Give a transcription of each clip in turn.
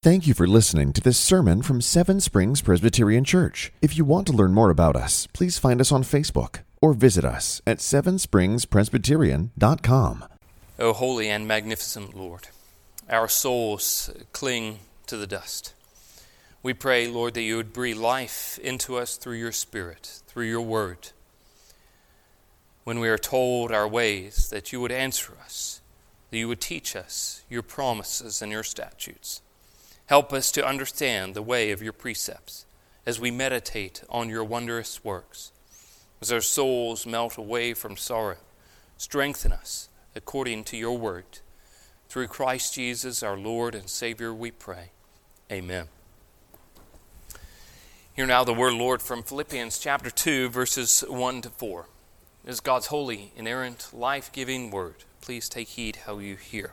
Thank you for listening to this sermon from Seven Springs Presbyterian Church. If you want to learn more about us, please find us on Facebook or visit us at sevenspringspresbyterian.com. O holy and magnificent Lord, our souls cling to the dust. We pray, Lord, that you would breathe life into us through your Spirit, through your word. When we are told our ways, that you would answer us, that you would teach us your promises and your statutes. Help us to understand the way of your precepts as we meditate on your wondrous works. As our souls melt away from sorrow, strengthen us according to your word. Through Christ Jesus, our Lord and Savior, we pray. Amen. Hear now the word, Lord, from Philippians chapter 2, verses 1 to 4. It is God's holy, inerrant, life giving word. Please take heed how you hear.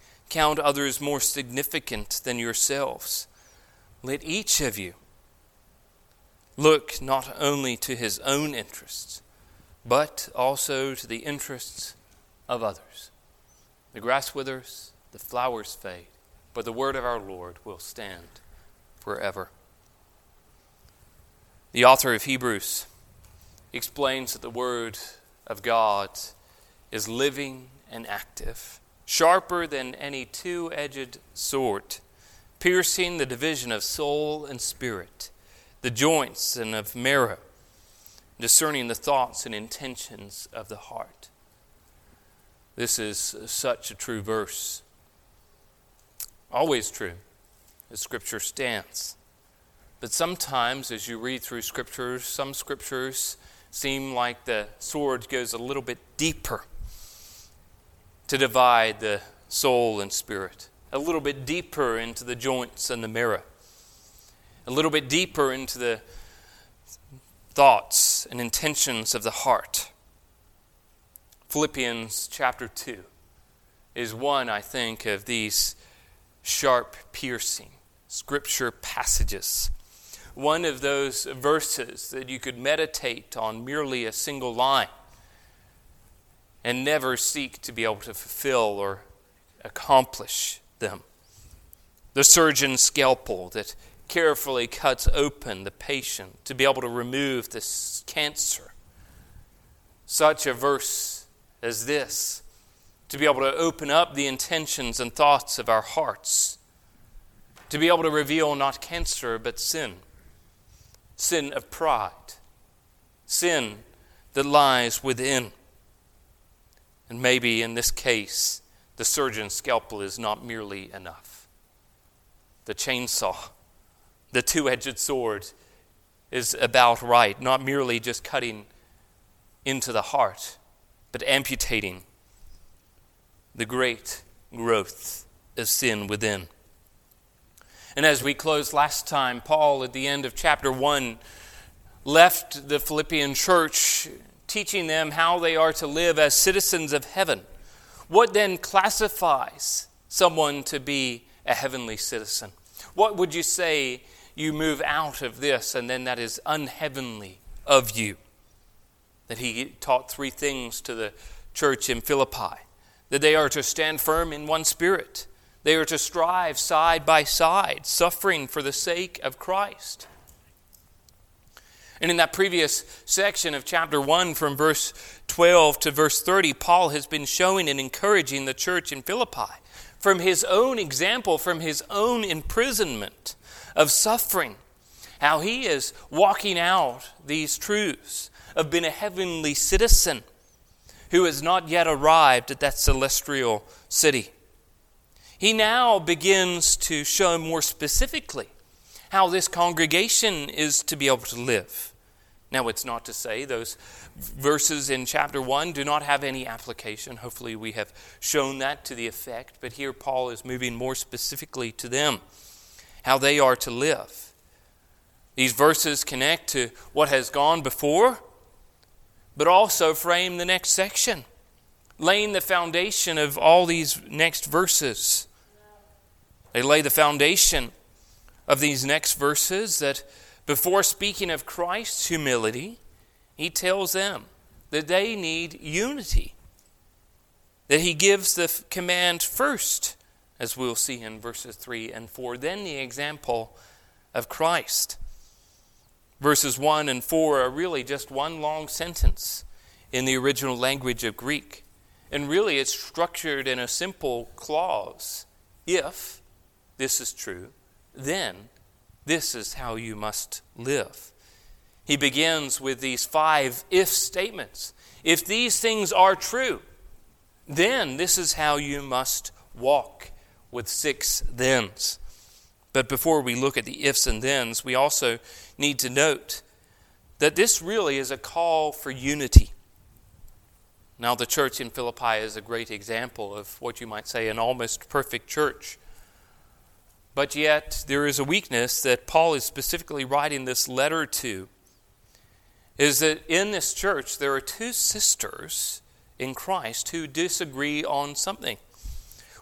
count others more significant than yourselves. Let each of you look not only to his own interests, but also to the interests of others. The grass withers, the flowers fade, but the word of our Lord will stand forever. The author of Hebrews explains that the word of God is living and active sharper than any two edged sword, piercing the division of soul and spirit, the joints and of marrow, discerning the thoughts and intentions of the heart. This is such a true verse. Always true, as Scripture stands. But sometimes, as you read through Scriptures, some Scriptures seem like the sword goes a little bit deeper to divide the soul and spirit, a little bit deeper into the joints and the marrow, a little bit deeper into the thoughts and intentions of the heart. Philippians chapter 2 is one, I think, of these sharp, piercing scripture passages. One of those verses that you could meditate on merely a single line and never seek to be able to fulfill or accomplish them. The surgeon's scalpel that carefully cuts open the patient to be able to remove this cancer. Such a verse as this, to be able to open up the intentions and thoughts of our hearts, to be able to reveal not cancer but sin, sin of pride, sin that lies within. And maybe in this case, the surgeon's scalpel is not merely enough. The chainsaw, the two edged sword, is about right, not merely just cutting into the heart, but amputating the great growth of sin within. And as we closed last time, Paul, at the end of chapter 1, left the Philippian church teaching them how they are to live as citizens of heaven. What then classifies someone to be a heavenly citizen? What would you say you move out of this and then that is unheavenly of you? That he taught three things to the church in Philippi that they are to stand firm in one spirit, they are to strive side by side, suffering for the sake of Christ. And in that previous section of chapter 1, from verse 12 to verse 30, Paul has been showing and encouraging the church in Philippi from his own example, from his own imprisonment of suffering, how he is walking out these truths of being a heavenly citizen who has not yet arrived at that celestial city. He now begins to show more specifically how this congregation is to be able to live Now, it's not to say those verses in chapter 1 do not have any application. Hopefully, we have shown that to the effect. But here, Paul is moving more specifically to them, how they are to live. These verses connect to what has gone before, but also frame the next section, laying the foundation of all these next verses. They lay the foundation of these next verses that before speaking of Christ's humility, he tells them that they need unity, that he gives the command first, as we'll see in verses 3 and 4, then the example of Christ. Verses 1 and 4 are really just one long sentence in the original language of Greek. And really, it's structured in a simple clause. If this is true, then this is how you must live. He begins with these five if statements. If these things are true, then this is how you must walk with six thens. But before we look at the ifs and thens, we also need to note that this really is a call for unity. Now, the church in Philippi is a great example of what you might say an almost perfect church. But yet, there is a weakness that Paul is specifically writing this letter to. Is that in this church there are two sisters in Christ who disagree on something.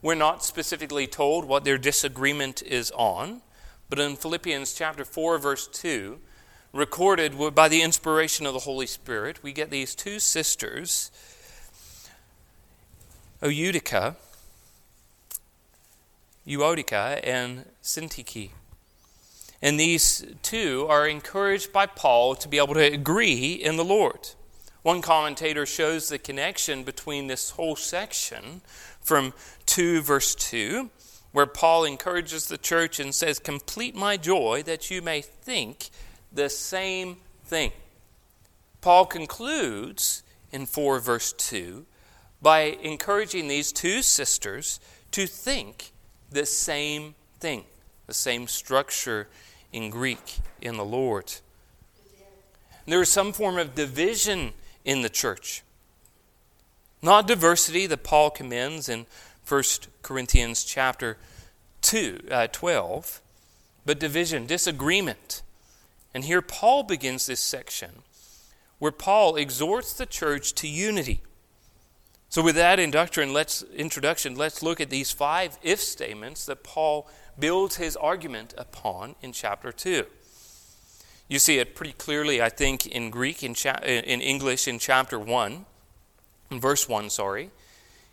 We're not specifically told what their disagreement is on, but in Philippians chapter 4, verse 2, recorded by the inspiration of the Holy Spirit, we get these two sisters, Euodia Euodia and Syntyche. And these two are encouraged by Paul to be able to agree in the Lord. One commentator shows the connection between this whole section from 2 verse 2, where Paul encourages the church and says, Complete my joy that you may think the same thing. Paul concludes in 4 verse 2 by encouraging these two sisters to think the same thing, the same structure in Greek in the Lord. There is some form of division in the church. Not diversity that Paul commends in 1 Corinthians chapter 2, uh, 12, but division, disagreement. And here Paul begins this section where Paul exhorts the church to unity. So, with that introduction, let's, introduction, let's look at these five if statements that Paul builds his argument upon in chapter 2. You see it pretty clearly, I think, in Greek, in, cha- in English, in chapter 1, in verse 1, sorry.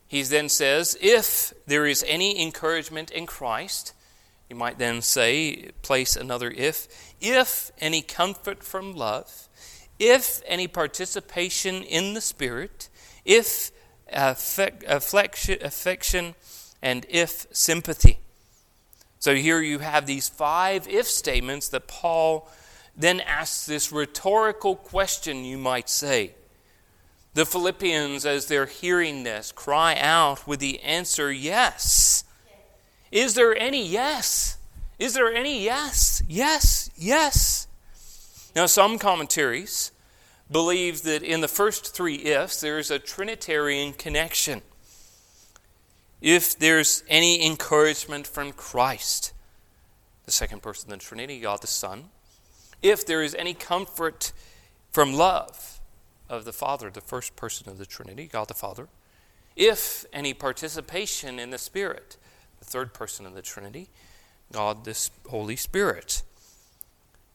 He then says, If there is any encouragement in Christ, you might then say, place another if, if any comfort from love, if any participation in the Spirit, if affection, and if sympathy. So here you have these five if statements that Paul then asks this rhetorical question, you might say. The Philippians, as they're hearing this, cry out with the answer yes. Is there any yes? Is there any yes? Yes, yes. Now, some commentaries believes that in the first three ifs, there's a Trinitarian connection. If there's any encouragement from Christ, the second person of the Trinity, God the Son, if there is any comfort from love of the Father, the first person of the Trinity, God the Father, if any participation in the Spirit, the third person of the Trinity, God the Holy Spirit.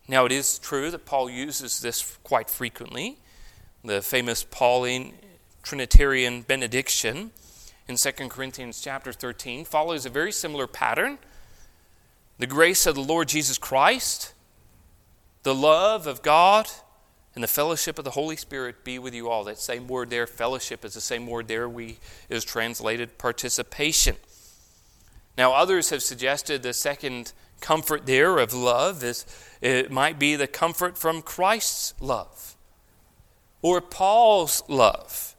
Now, it is true that Paul uses this quite frequently. The famous Pauline Trinitarian benediction in 2 Corinthians chapter 13 follows a very similar pattern. The grace of the Lord Jesus Christ, the love of God, and the fellowship of the Holy Spirit be with you all. That same word there, fellowship, is the same word there we is translated participation. Now, others have suggested the second comfort there of love is it might be the comfort from Christ's love, or Paul's love,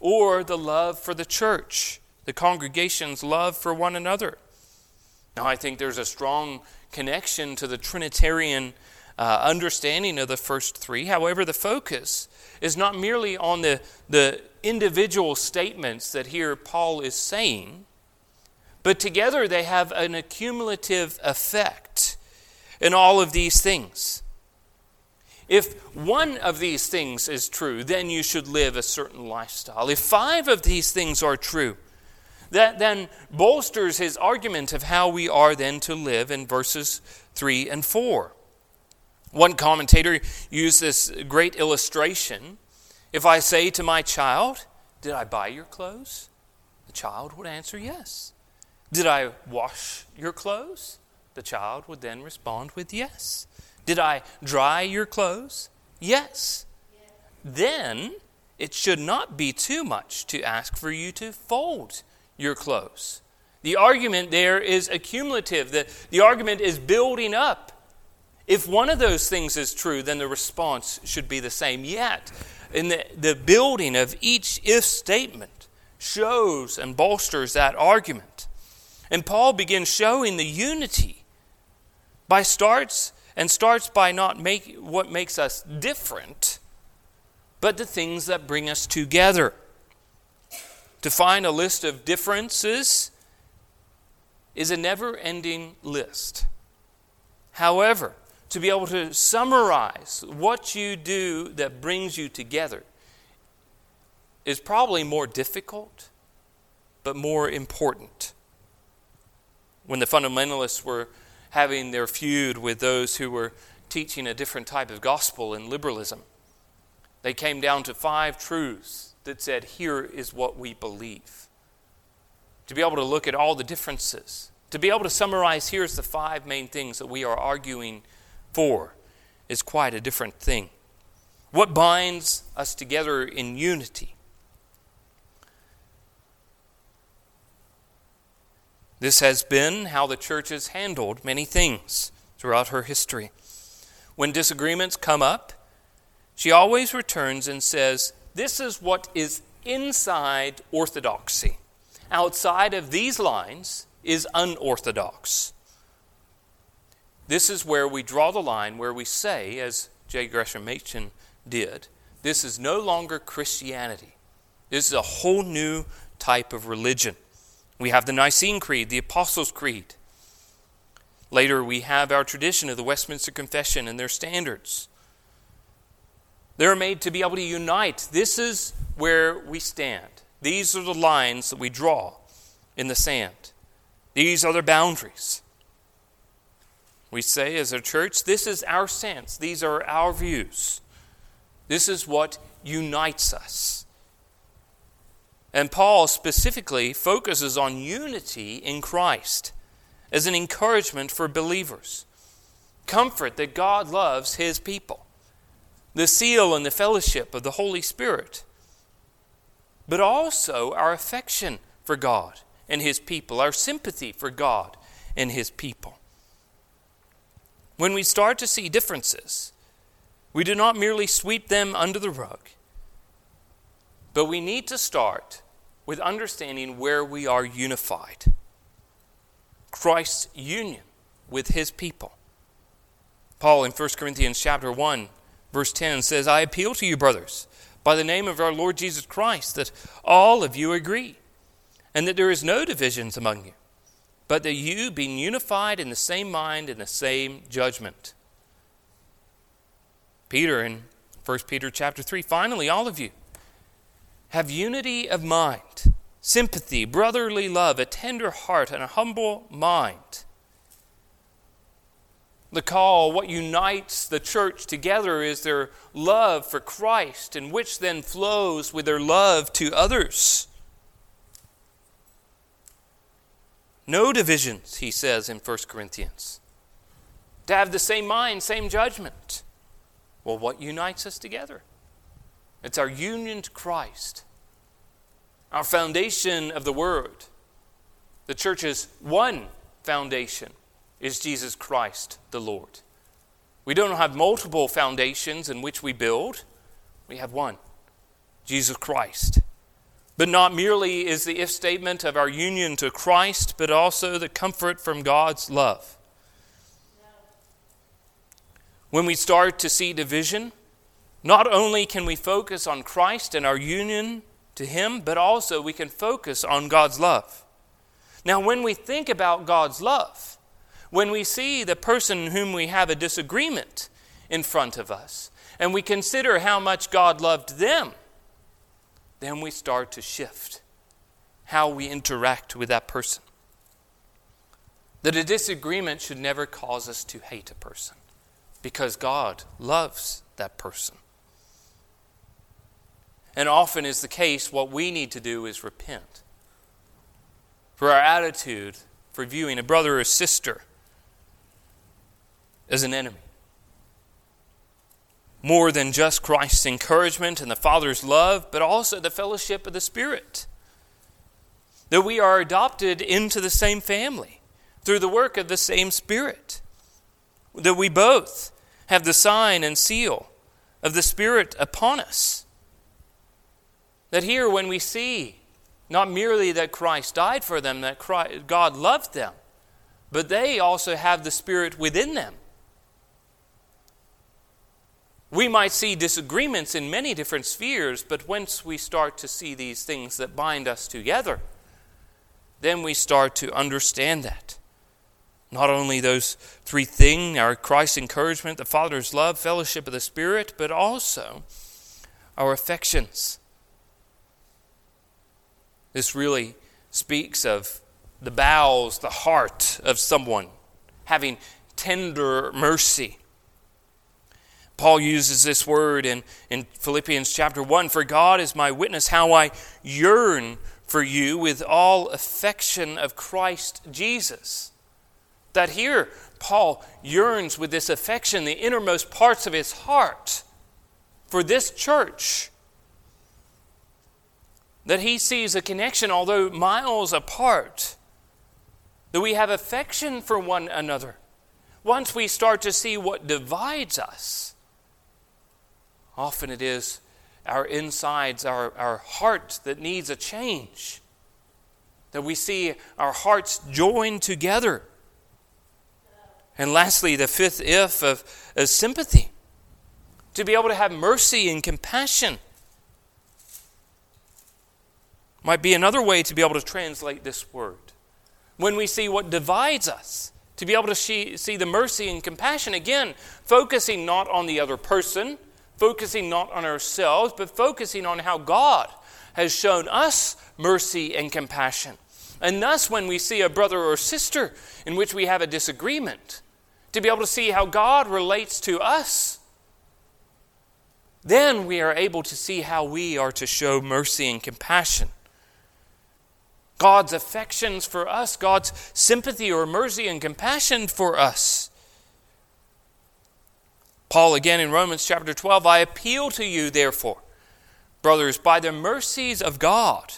or the love for the church, the congregation's love for one another. Now, I think there's a strong connection to the Trinitarian uh, understanding of the first three. However, the focus is not merely on the, the individual statements that here Paul is saying, but together they have an accumulative effect in all of these things. If one of these things is true, then you should live a certain lifestyle. If five of these things are true, that then bolsters his argument of how we are then to live in verses 3 and 4. One commentator used this great illustration. If I say to my child, Did I buy your clothes? The child would answer yes. Did I wash your clothes? The child would then respond with yes. Did I dry your clothes? Yes. yes. Then it should not be too much to ask for you to fold your clothes. The argument there is accumulative. The, the argument is building up. If one of those things is true, then the response should be the same. Yet, in the, the building of each if statement shows and bolsters that argument. And Paul begins showing the unity by starts and starts by not make what makes us different, but the things that bring us together to find a list of differences is a never ending list. However, to be able to summarize what you do that brings you together is probably more difficult, but more important. When the fundamentalists were having their feud with those who were teaching a different type of gospel in liberalism, they came down to five truths that said, Here is what we believe. To be able to look at all the differences, to be able to summarize, here's the five main things that we are arguing for, is quite a different thing. What binds us together in unity? This has been how the church has handled many things throughout her history. When disagreements come up, she always returns and says, this is what is inside orthodoxy. Outside of these lines is unorthodox. This is where we draw the line, where we say, as J. Gresham Machen did, this is no longer Christianity. This is a whole new type of religion. We have the Nicene Creed, the Apostles' Creed. Later, we have our tradition of the Westminster Confession and their standards. They're made to be able to unite. This is where we stand. These are the lines that we draw in the sand. These are the boundaries. We say as a church, this is our sense, These are our views. This is what unites us. And Paul specifically focuses on unity in Christ as an encouragement for believers. Comfort that God loves his people the seal and the fellowship of the Holy Spirit, but also our affection for God and His people, our sympathy for God and His people. When we start to see differences, we do not merely sweep them under the rug, but we need to start with understanding where we are unified Christ's union with His people. Paul in 1 Corinthians chapter 1 Verse 10 says, I appeal to you, brothers, by the name of our Lord Jesus Christ, that all of you agree, and that there is no divisions among you, but that you, being unified in the same mind and the same judgment. Peter in 1 Peter chapter 3, finally, all of you have unity of mind, sympathy, brotherly love, a tender heart, and a humble mind. The call, what unites the church together is their love for Christ, and which then flows with their love to others. No divisions, he says in 1 Corinthians. To have the same mind, same judgment. Well, what unites us together? It's our union to Christ, our foundation of the Word. The church's one foundation is Jesus Christ the Lord. We don't have multiple foundations in which we build, we have one Jesus Christ. But not merely is the if statement of our union to Christ, but also the comfort from God's love. When we start to see division, not only can we focus on Christ and our union to Him, but also we can focus on God's love. Now, when we think about God's love, when we see the person whom we have a disagreement in front of us, and we consider how much God loved them, then we start to shift how we interact with that person. That a disagreement should never cause us to hate a person because God loves that person. And often is the case, what we need to do is repent. For our attitude for viewing a brother or sister as an enemy. More than just Christ's encouragement and the Father's love, but also the fellowship of the Spirit. That we are adopted into the same family through the work of the same Spirit. That we both have the sign and seal of the Spirit upon us. That here, when we see not merely that Christ died for them, that Christ, God loved them, but they also have the Spirit within them. We might see disagreements in many different spheres, but once we start to see these things that bind us together, then we start to understand that. Not only those three things our Christ's encouragement, the Father's love, fellowship of the Spirit, but also our affections this really speaks of the bowels, the heart of someone having tender mercy. Paul uses this word in, in Philippians chapter 1 For God is my witness, how I yearn for you with all affection of Christ Jesus. That here, Paul yearns with this affection, the innermost parts of his heart, for this church that he sees a connection, although miles apart, that we have affection for one another. Once we start to see what divides us, often it is our insides, our, our heart that needs a change. That we see our hearts joined together. And lastly, the fifth if of, of sympathy. To be able to have mercy and compassion might be another way to be able to translate this word. When we see what divides us, to be able to see, see the mercy and compassion, again, focusing not on the other person, focusing not on ourselves, but focusing on how God has shown us mercy and compassion. And thus, when we see a brother or sister in which we have a disagreement, to be able to see how God relates to us, then we are able to see how we are to show mercy and compassion. God's affections for us, God's sympathy or mercy and compassion for us. Paul again in Romans chapter 12 I appeal to you, therefore, brothers, by the mercies of God,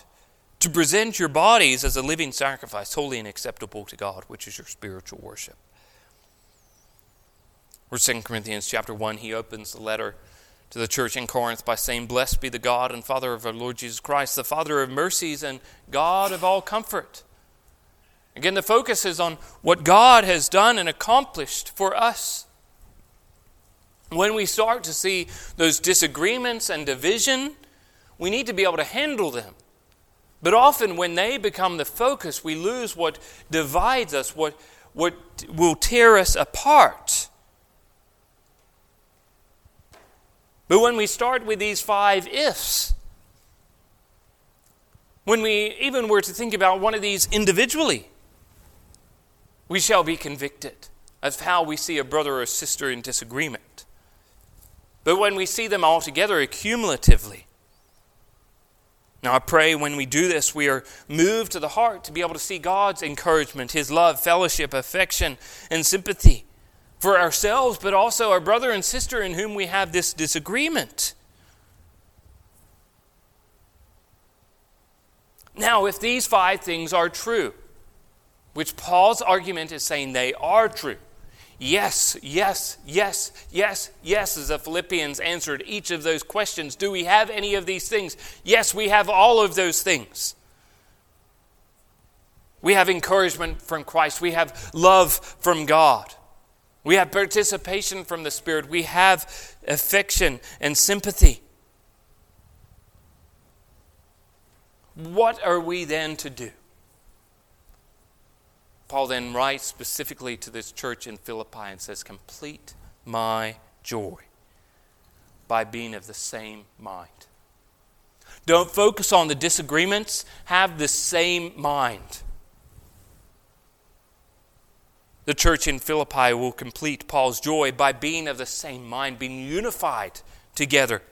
to present your bodies as a living sacrifice, holy and acceptable to God, which is your spiritual worship. Or 2 Corinthians chapter 1, he opens the letter to the church in Corinth by saying, Blessed be the God and Father of our Lord Jesus Christ, the Father of mercies and God of all comfort. Again, the focus is on what God has done and accomplished for us. When we start to see those disagreements and division, we need to be able to handle them. But often, when they become the focus, we lose what divides us, what, what will tear us apart. But when we start with these five ifs, when we even were to think about one of these individually, we shall be convicted of how we see a brother or sister in disagreement. But when we see them all together accumulatively, now, I pray when we do this, we are moved to the heart to be able to see God's encouragement, His love, fellowship, affection, and sympathy for ourselves, but also our brother and sister in whom we have this disagreement. Now, if these five things are true, which Paul's argument is saying they are true, yes, yes, yes, yes, yes, as the Philippians answered each of those questions. Do we have any of these things? Yes, we have all of those things. We have encouragement from Christ, we have love from God. We have participation from the Spirit. We have affection and sympathy. What are we then to do? Paul then writes specifically to this church in Philippi and says, Complete my joy by being of the same mind. Don't focus on the disagreements, have the same mind. The church in Philippi will complete Paul's joy by being of the same mind, being unified together.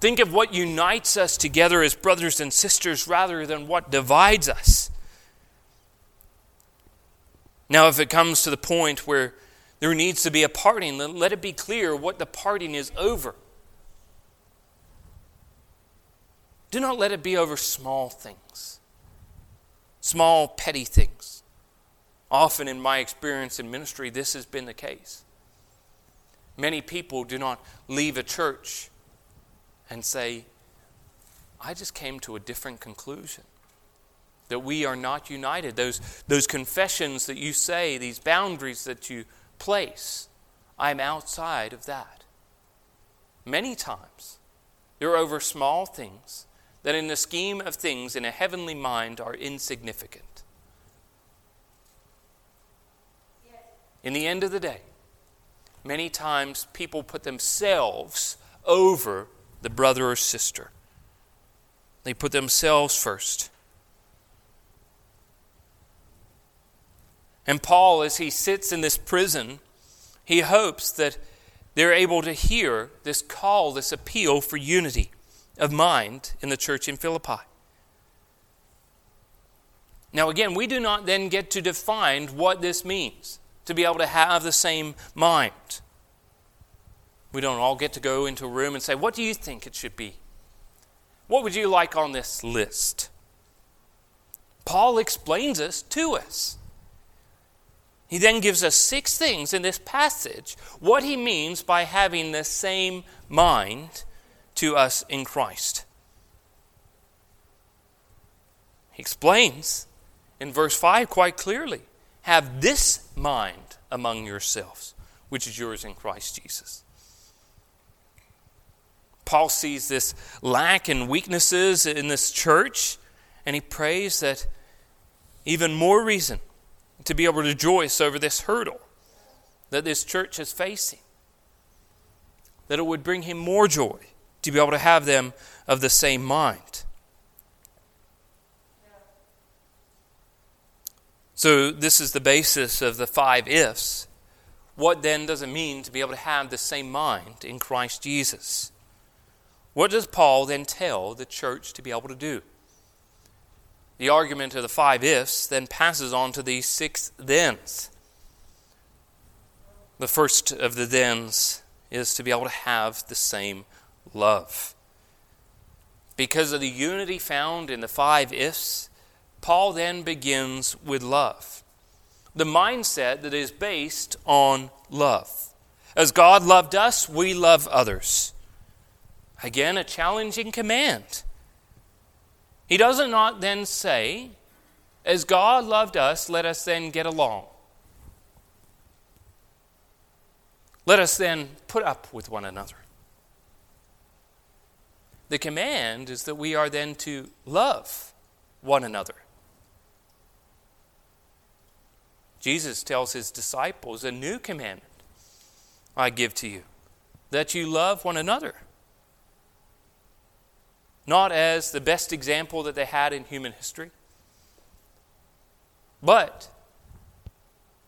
Think of what unites us together as brothers and sisters rather than what divides us. Now, if it comes to the point where there needs to be a parting, let it be clear what the parting is over. Do not let it be over small things, small, petty things. Often, in my experience in ministry, this has been the case. Many people do not leave a church and say, I just came to a different conclusion. That we are not united. Those, those confessions that you say, these boundaries that you place, I'm outside of that. Many times, they're over small things that, in the scheme of things in a heavenly mind, are insignificant. In the end of the day, many times people put themselves over the brother or sister. They put themselves first. And Paul, as he sits in this prison, he hopes that they're able to hear this call, this appeal for unity of mind in the church in Philippi. Now, again, we do not then get to define what this means to be able to have the same mind. We don't all get to go into a room and say, What do you think it should be? What would you like on this list? Paul explains this to us. He then gives us six things in this passage what he means by having the same mind to us in Christ. He explains in verse 5 quite clearly have this mind among yourselves, which is yours in Christ Jesus. Paul sees this lack and weaknesses in this church, and he prays that even more reason to be able to rejoice over this hurdle that this church is facing, that it would bring him more joy to be able to have them of the same mind. So, this is the basis of the five ifs. What then does it mean to be able to have the same mind in Christ Jesus? What does Paul then tell the church to be able to do? The argument of the five ifs then passes on to these six thens. The first of the thens is to be able to have the same love. Because of the unity found in the five ifs, Paul then begins with love. The mindset that is based on love. As God loved us, we love others. Again, a challenging command. He does not not then say, As God loved us, let us then get along. Let us then put up with one another. The command is that we are then to love one another. Jesus tells his disciples, A new commandment I give to you, that you love one another. Not as the best example that they had in human history, but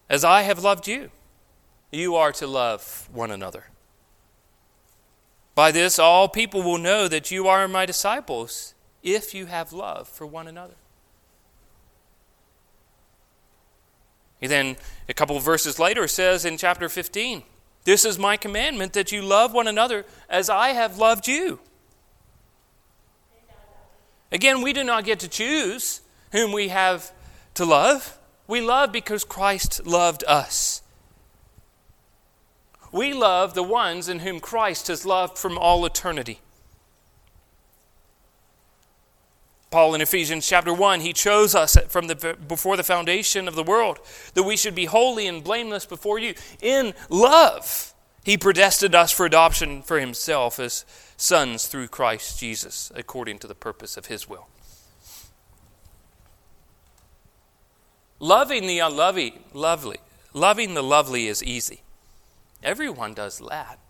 as I have loved you, you are to love one another. By this, all people will know that you are my disciples if you have love for one another. He then, a couple of verses later, says in chapter 15, This is my commandment that you love one another as I have loved you. Again, we do not get to choose whom we have to love. We love because Christ loved us. We love the ones in whom Christ has loved from all eternity. Paul in Ephesians chapter 1, he chose us from the, before the foundation of the world that we should be holy and blameless before you. In love, he predestined us for adoption for himself as sons through Christ Jesus, according to the purpose of his will. Loving the unlovely, lovely, loving the lovely is easy. Everyone does that.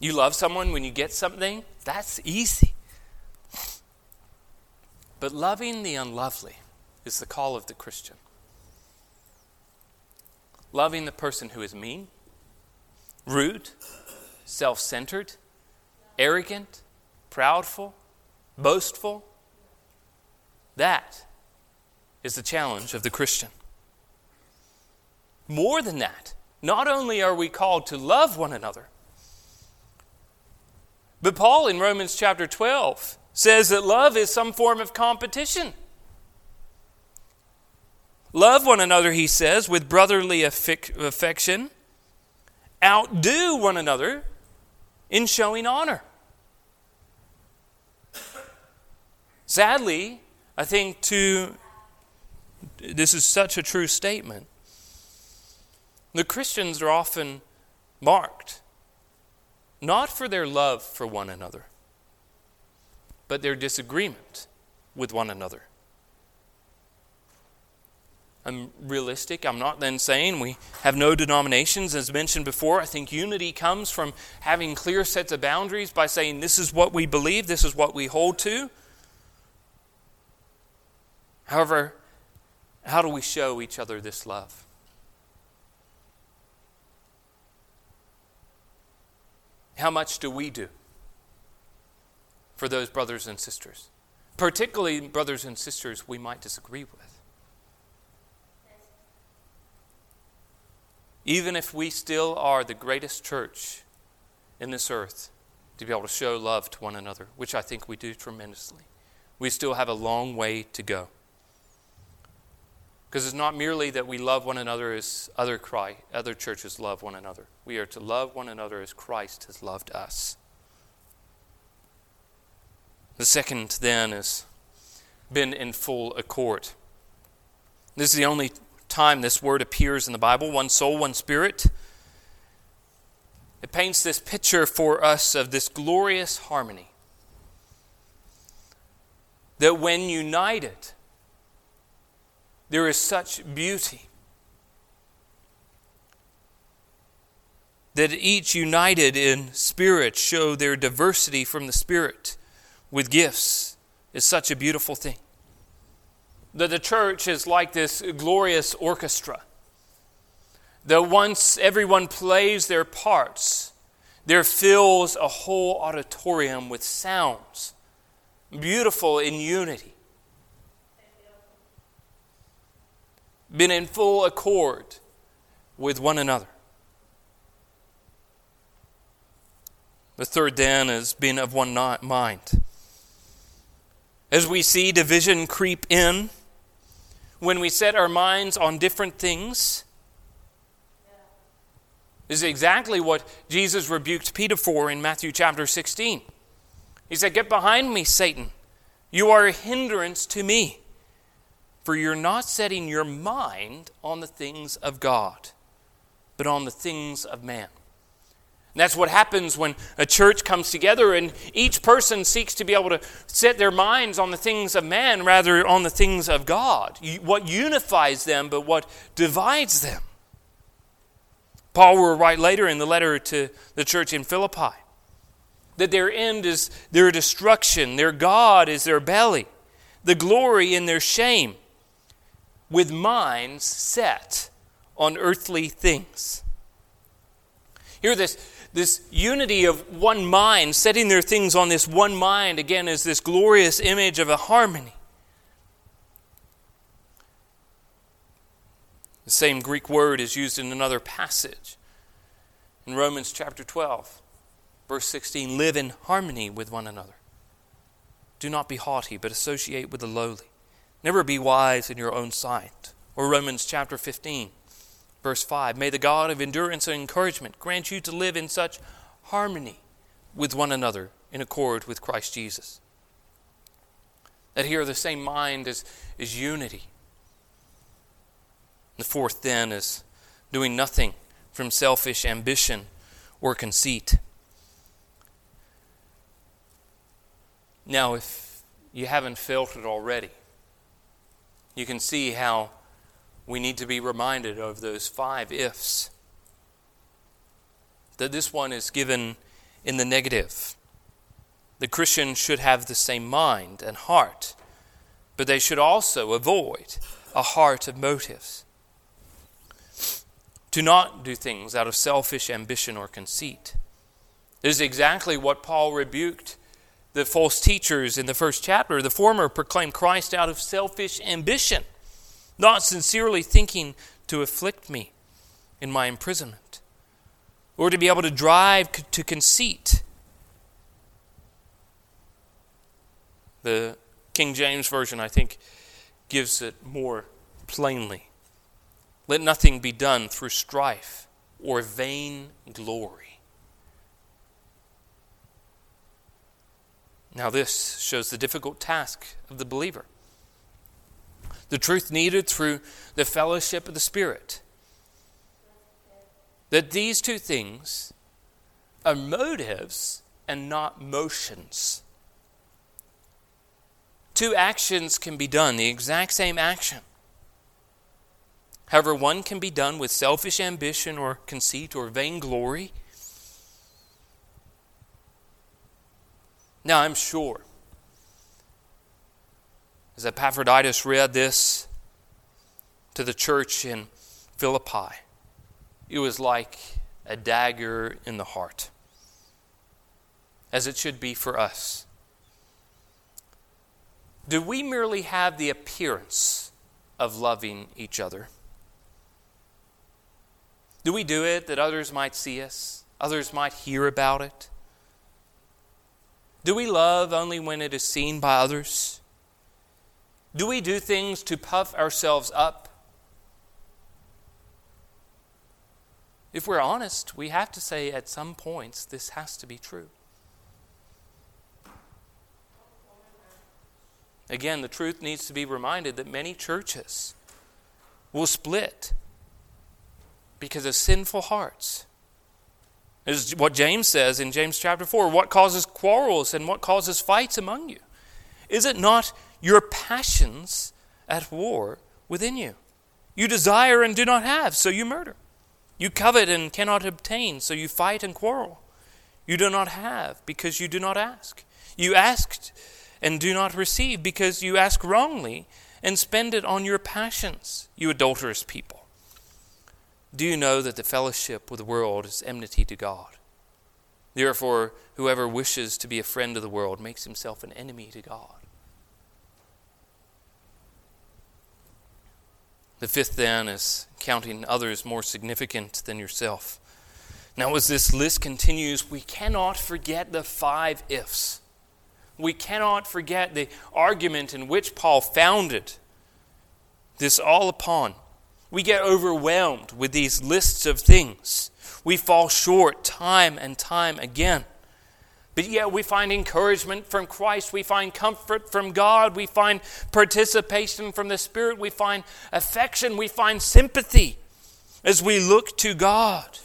You love someone when you get something, that's easy. But loving the unlovely is the call of the Christian. Loving the person who is mean, rude, self centered, arrogant, proudful, boastful. That is the challenge of the Christian. More than that, not only are we called to love one another, but Paul in Romans chapter 12 says that love is some form of competition. Love one another, he says, with brotherly affection. Outdo one another in showing honor. Sadly, I think to this is such a true statement. The Christians are often marked not for their love for one another, but their disagreement with one another. I'm realistic. I'm not then saying we have no denominations. As mentioned before, I think unity comes from having clear sets of boundaries by saying this is what we believe, this is what we hold to. However, how do we show each other this love? How much do we do for those brothers and sisters? Particularly brothers and sisters we might disagree with. Even if we still are the greatest church in this earth, to be able to show love to one another, which I think we do tremendously, we still have a long way to go. Because it's not merely that we love one another as other, cry, other churches love one another. We are to love one another as Christ has loved us. The second, then, is been in full accord. This is the only time this word appears in the Bible one soul, one spirit. It paints this picture for us of this glorious harmony. That when united, there is such beauty that each united in spirit show their diversity from the Spirit with gifts is such a beautiful thing. That the church is like this glorious orchestra. That once everyone plays their parts, there fills a whole auditorium with sounds, beautiful in unity. been in full accord with one another. The third, then, has been of one mind. As we see division creep in, when we set our minds on different things, this is exactly what Jesus rebuked Peter for in Matthew chapter 16. He said, Get behind me, Satan. You are a hindrance to me for you're not setting your mind on the things of God, but on the things of man. That's what happens when a church comes together and each person seeks to be able to set their minds on the things of man rather on the things of God. What unifies them, but what divides them. Paul will write later in the letter to the church in Philippi that their end is their destruction, their God is their belly, the glory in their shame with minds set on earthly things. Hear this, this unity of one mind, setting their things on this one mind, again, is this glorious image of a harmony. The same Greek word is used in another passage. In Romans chapter 12, verse 16 live in harmony with one another. Do not be haughty, but associate with the lowly. Never be wise in your own sight. Or Romans chapter 15, verse 5. May the God of endurance and encouragement grant you to live in such harmony with one another in accord with Christ Jesus. That here the same mind is, is unity. The fourth then is doing nothing from selfish ambition or conceit. Now, if you haven't felt it already, you can see how we need to be reminded of those five ifs. That this one is given in the negative. The Christian should have the same mind and heart, but they should also avoid a heart of motives. To not do things out of selfish ambition or conceit. This is exactly what Paul rebuked the false teachers in the first chapter. The former proclaimed Christ out of selfish ambition, not sincerely thinking to afflict me in my imprisonment, or to be able to drive to conceit. The King James Version, I think, gives it more plainly. Let nothing be done through strife or vain glory Now, this shows the difficult task of the believer. The truth needed through the fellowship of the Spirit. That these two things are motives and not motions. Two actions can be done, the exact same action. However, one can be done with selfish ambition or conceit or vainglory Now, I'm sure, as Epaphroditus read this to the church in Philippi, it was like a dagger in the heart, as it should be for us. Do we merely have the appearance of loving each other? Do we do it that others might see us, others might hear about it? Do we love only when it is seen by others? Do we do things to puff ourselves up? If we're honest, we have to say at some points this has to be true. Again, the truth needs to be reminded that many churches will split because of sinful hearts. Is what James says in James chapter 4 what causes quarrels and what causes fights among you? Is it not your passions at war within you? You desire and do not have, so you murder. You covet and cannot obtain, so you fight and quarrel. You do not have because you do not ask. You asked and do not receive because you ask wrongly and spend it on your passions, you adulterous people. Do you know that the fellowship with the world is enmity to God? Therefore, whoever wishes to be a friend of the world makes himself an enemy to God. The fifth, then, is counting others more significant than yourself. Now, as this list continues, we cannot forget the five ifs. We cannot forget the argument in which Paul founded this all upon. We get overwhelmed with these lists of things. We fall short time and time again. But yet we find encouragement from Christ. We find comfort from God. We find participation from the Spirit. We find affection. We find sympathy as we look to God.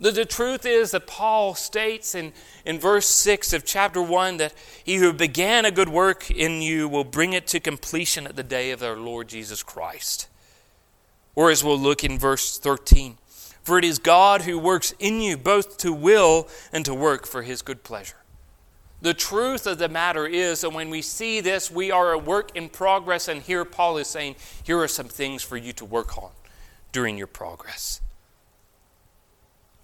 The, the truth is that Paul states in, in verse 6 of chapter 1 that he who began a good work in you will bring it to completion at the day of our Lord Jesus Christ. Or as we'll look in verse 13, for it is God who works in you both to will and to work for his good pleasure. The truth of the matter is that when we see this, we are a work in progress, and here Paul is saying, here are some things for you to work on during your progress.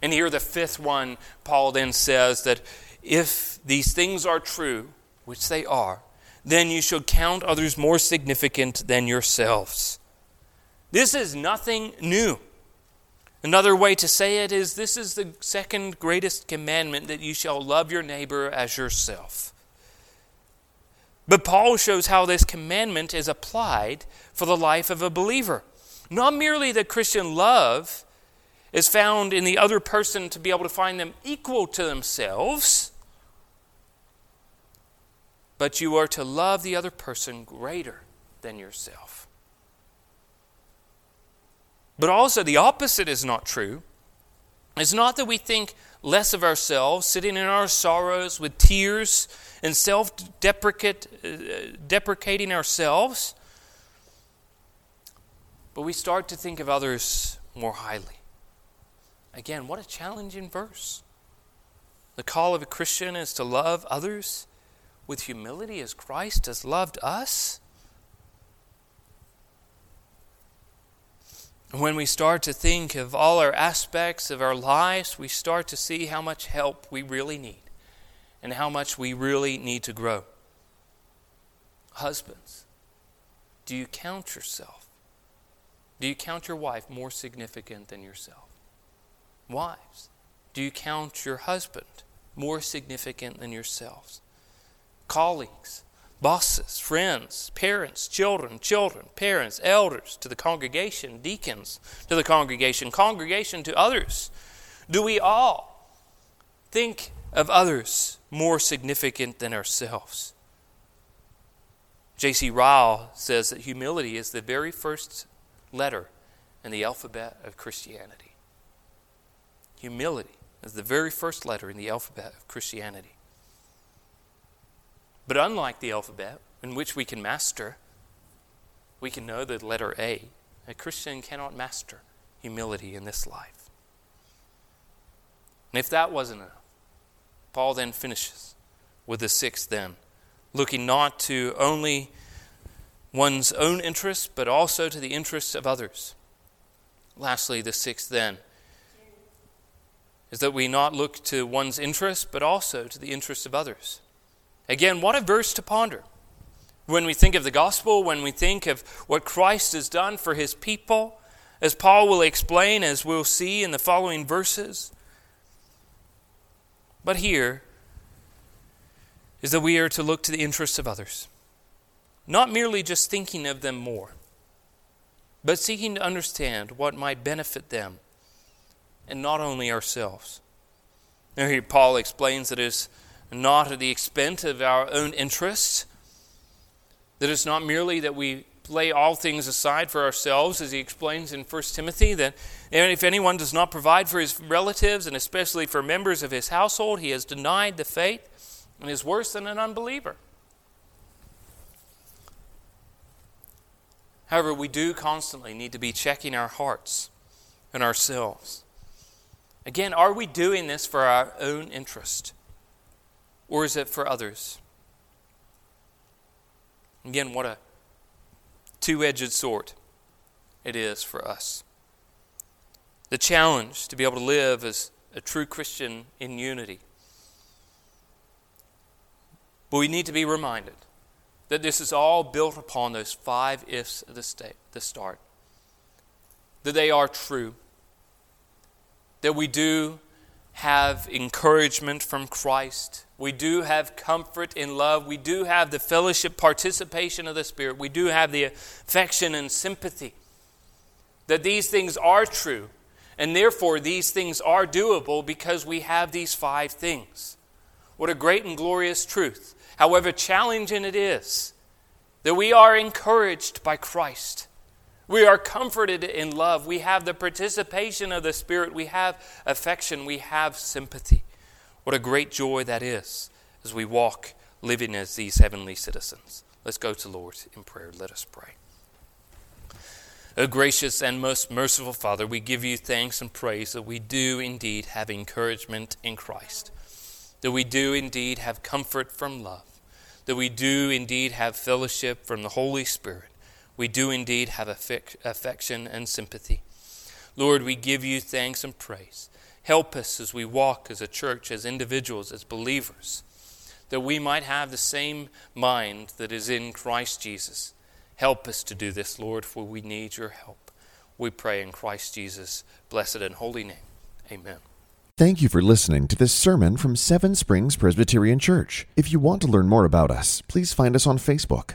And here, the fifth one, Paul then says that if these things are true, which they are, then you should count others more significant than yourselves. This is nothing new. Another way to say it is this is the second greatest commandment that you shall love your neighbor as yourself. But Paul shows how this commandment is applied for the life of a believer. Not merely that Christian love is found in the other person to be able to find them equal to themselves, but you are to love the other person greater than yourself. But also, the opposite is not true. It's not that we think less of ourselves, sitting in our sorrows with tears and self uh, deprecating ourselves, but we start to think of others more highly. Again, what a challenging verse. The call of a Christian is to love others with humility as Christ has loved us. When we start to think of all our aspects of our lives, we start to see how much help we really need and how much we really need to grow. Husbands, do you count yourself? Do you count your wife more significant than yourself? Wives, do you count your husband more significant than yourselves? Colleagues, bosses, friends, parents, children, children, parents, elders, to the congregation, deacons, to the congregation, congregation to others? Do we all think of others more significant than ourselves? J.C. Ryle says that humility is the very first letter in the alphabet of Christianity. Humility is the very first letter in the alphabet of Christianity. But unlike the alphabet, in which we can master, we can know the letter A. A Christian cannot master humility in this life. And if that wasn't enough, Paul then finishes with the sixth then, looking not to only one's own interests, but also to the interests of others. Lastly, the sixth then is that we not look to one's interests, but also to the interests of others. Again, what a verse to ponder. When we think of the gospel, when we think of what Christ has done for his people, as Paul will explain, as we'll see in the following verses. But here is that we are to look to the interests of others, not merely just thinking of them more, but seeking to understand what might benefit them and not only ourselves. Now, here Paul explains that it is not at the expense of our own interests. That it's not merely that we lay all things aside for ourselves, as he explains in 1 Timothy, that if anyone does not provide for his relatives, and especially for members of his household, he has denied the faith and is worse than an unbeliever. However, we do constantly need to be checking our hearts and ourselves. Again, are we doing this for our own interest? Or is it for others? Again, what a two edged sword it is for us. The challenge to be able to live as a true Christian in unity. But we need to be reminded that this is all built upon those five ifs at the, state, the start. That they are true. That we do have encouragement from Christ. We do have comfort in love. We do have the fellowship participation of the Spirit. We do have the affection and sympathy. That these things are true, and therefore these things are doable because we have these five things. What a great and glorious truth. However challenging it is, that we are encouraged by Christ we are comforted in love. We have the participation of the Spirit. We have affection. We have sympathy. What a great joy that is as we walk living as these heavenly citizens. Let's go to Lord in prayer. Let us pray. O gracious and most merciful Father, we give you thanks and praise that we do indeed have encouragement in Christ, that we do indeed have comfort from love, that we do indeed have fellowship from the Holy Spirit we do indeed have affection and sympathy. Lord, we give you thanks and praise. Help us as we walk as a church, as individuals, as believers, that we might have the same mind that is in Christ Jesus. Help us to do this, Lord, for we need your help. We pray in Christ Jesus' blessed and holy name. Amen. Thank you for listening to this sermon from Seven Springs Presbyterian Church. If you want to learn more about us, please find us on Facebook